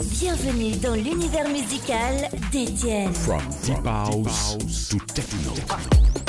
Bienvenue dans l'univers musical d'Étienne. From deep house to techno.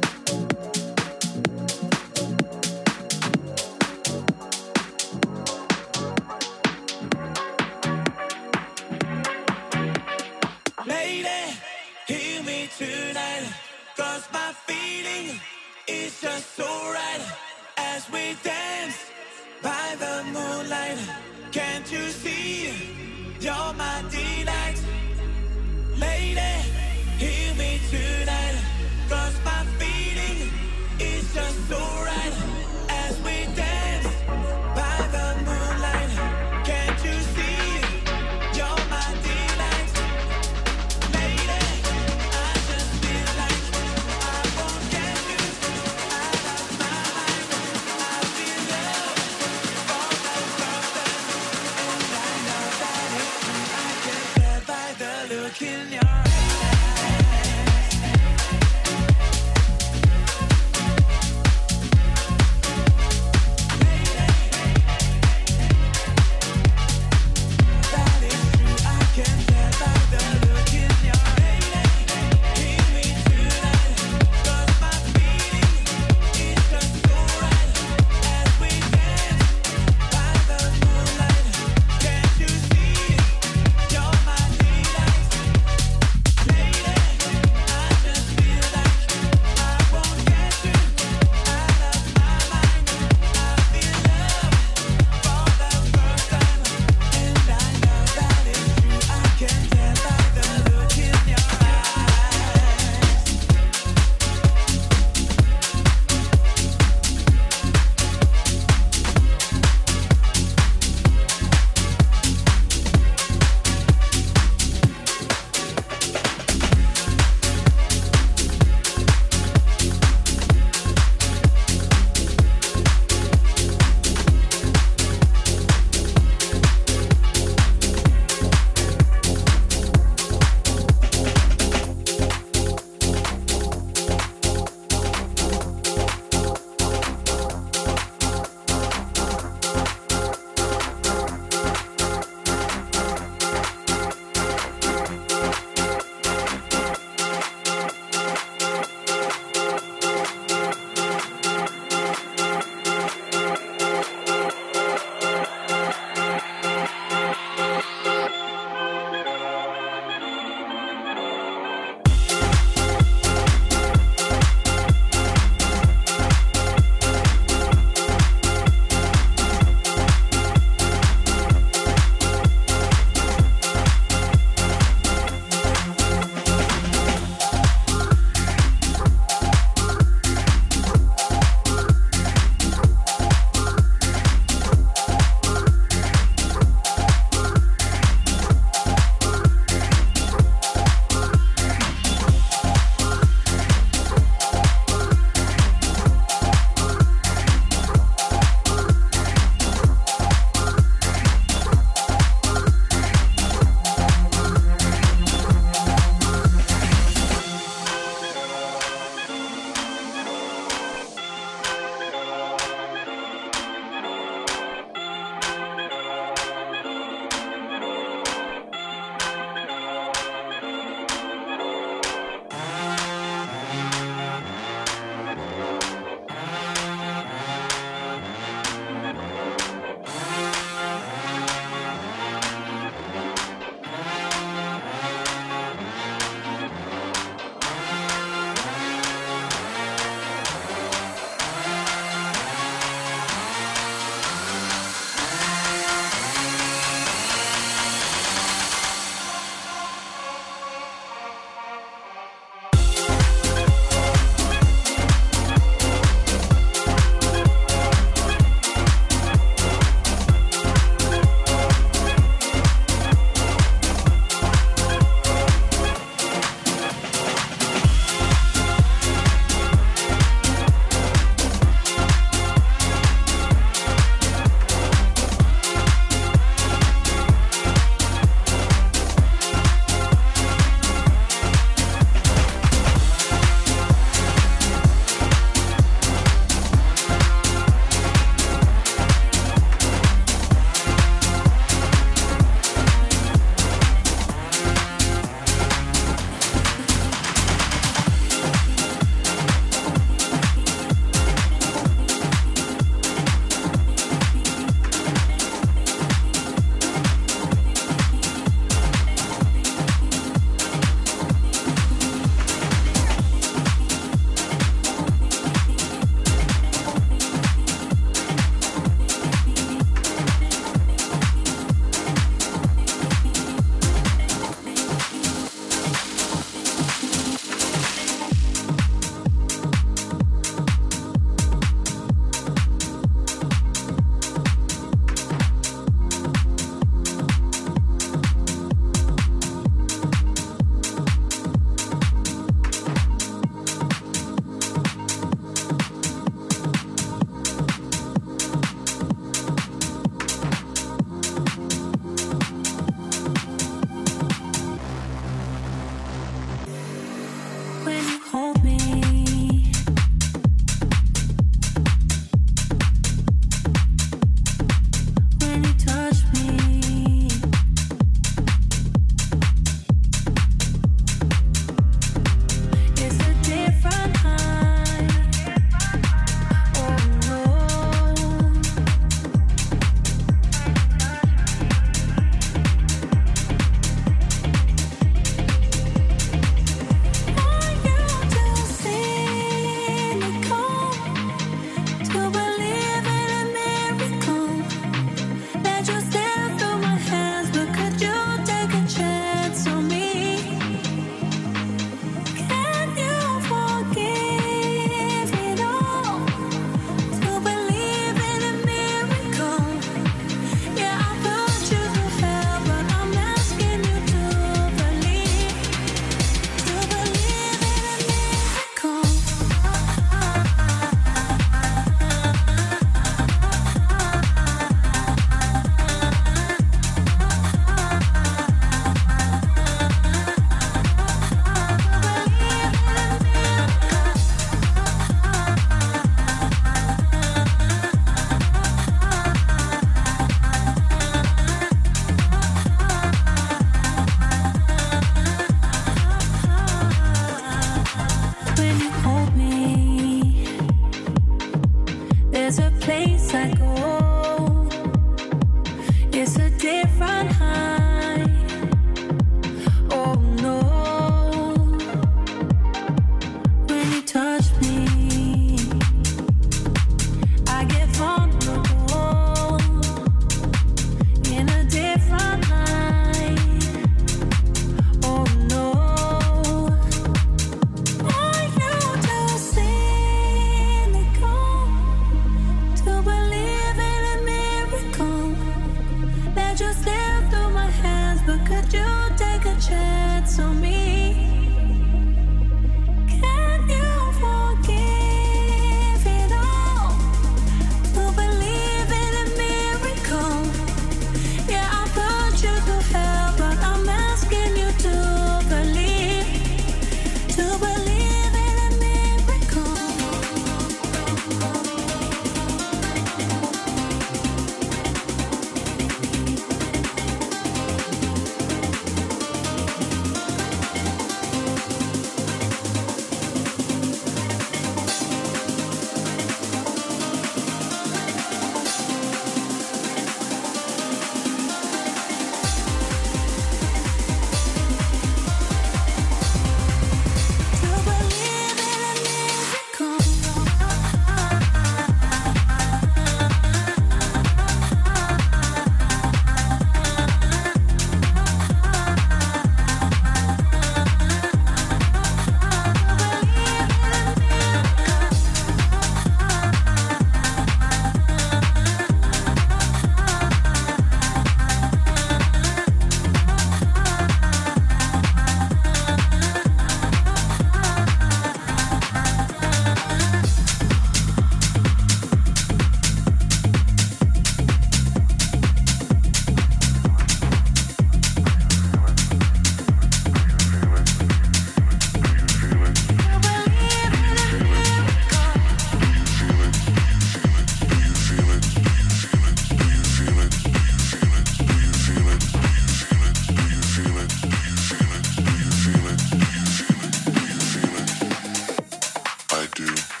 Do.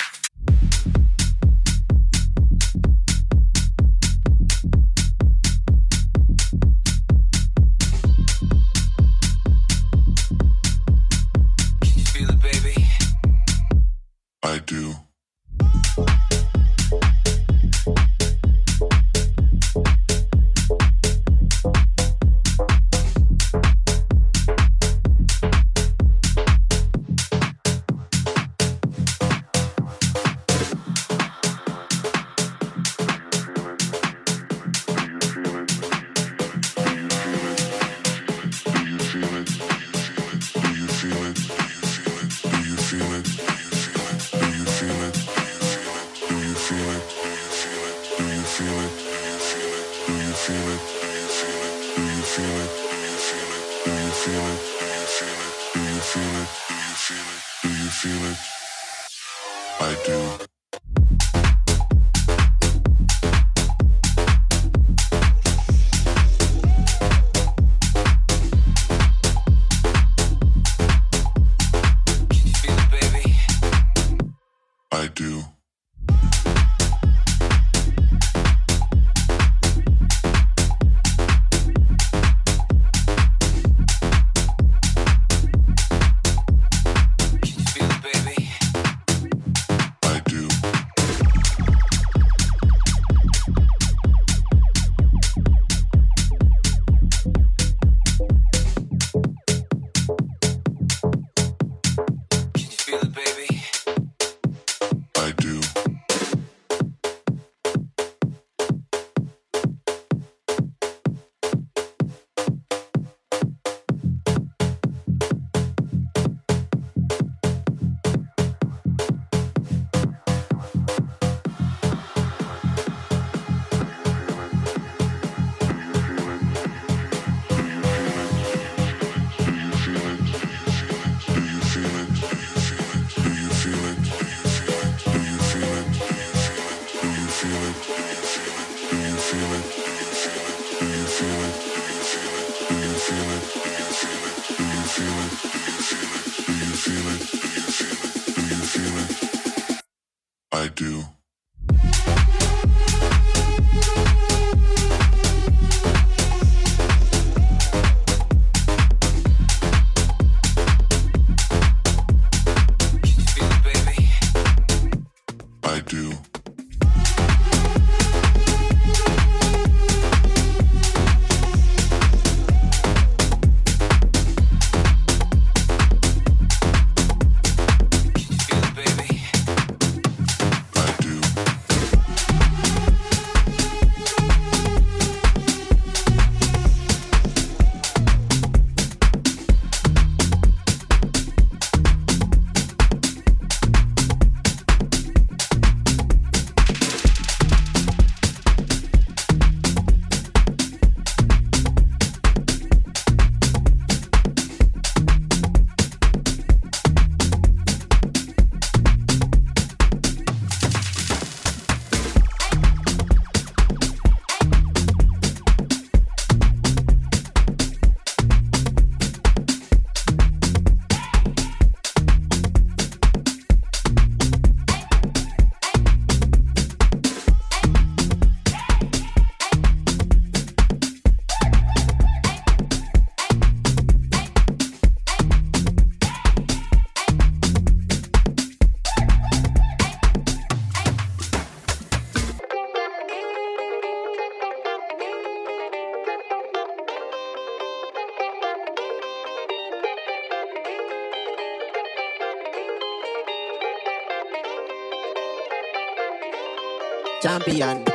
Champion,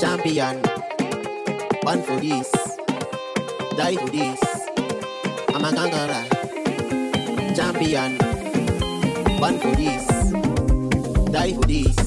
champion, one for this, die for this. I'm a gangara. Champion, one for this, die for this.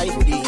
I did.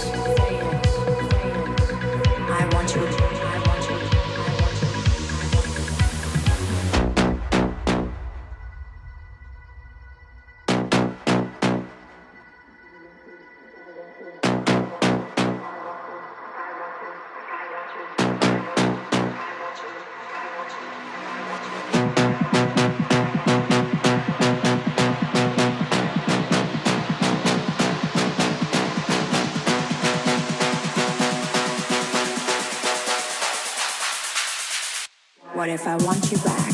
Podcast. If I want you back?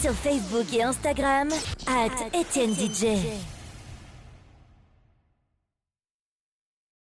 Sur Facebook et Instagram, at Etienne DJ.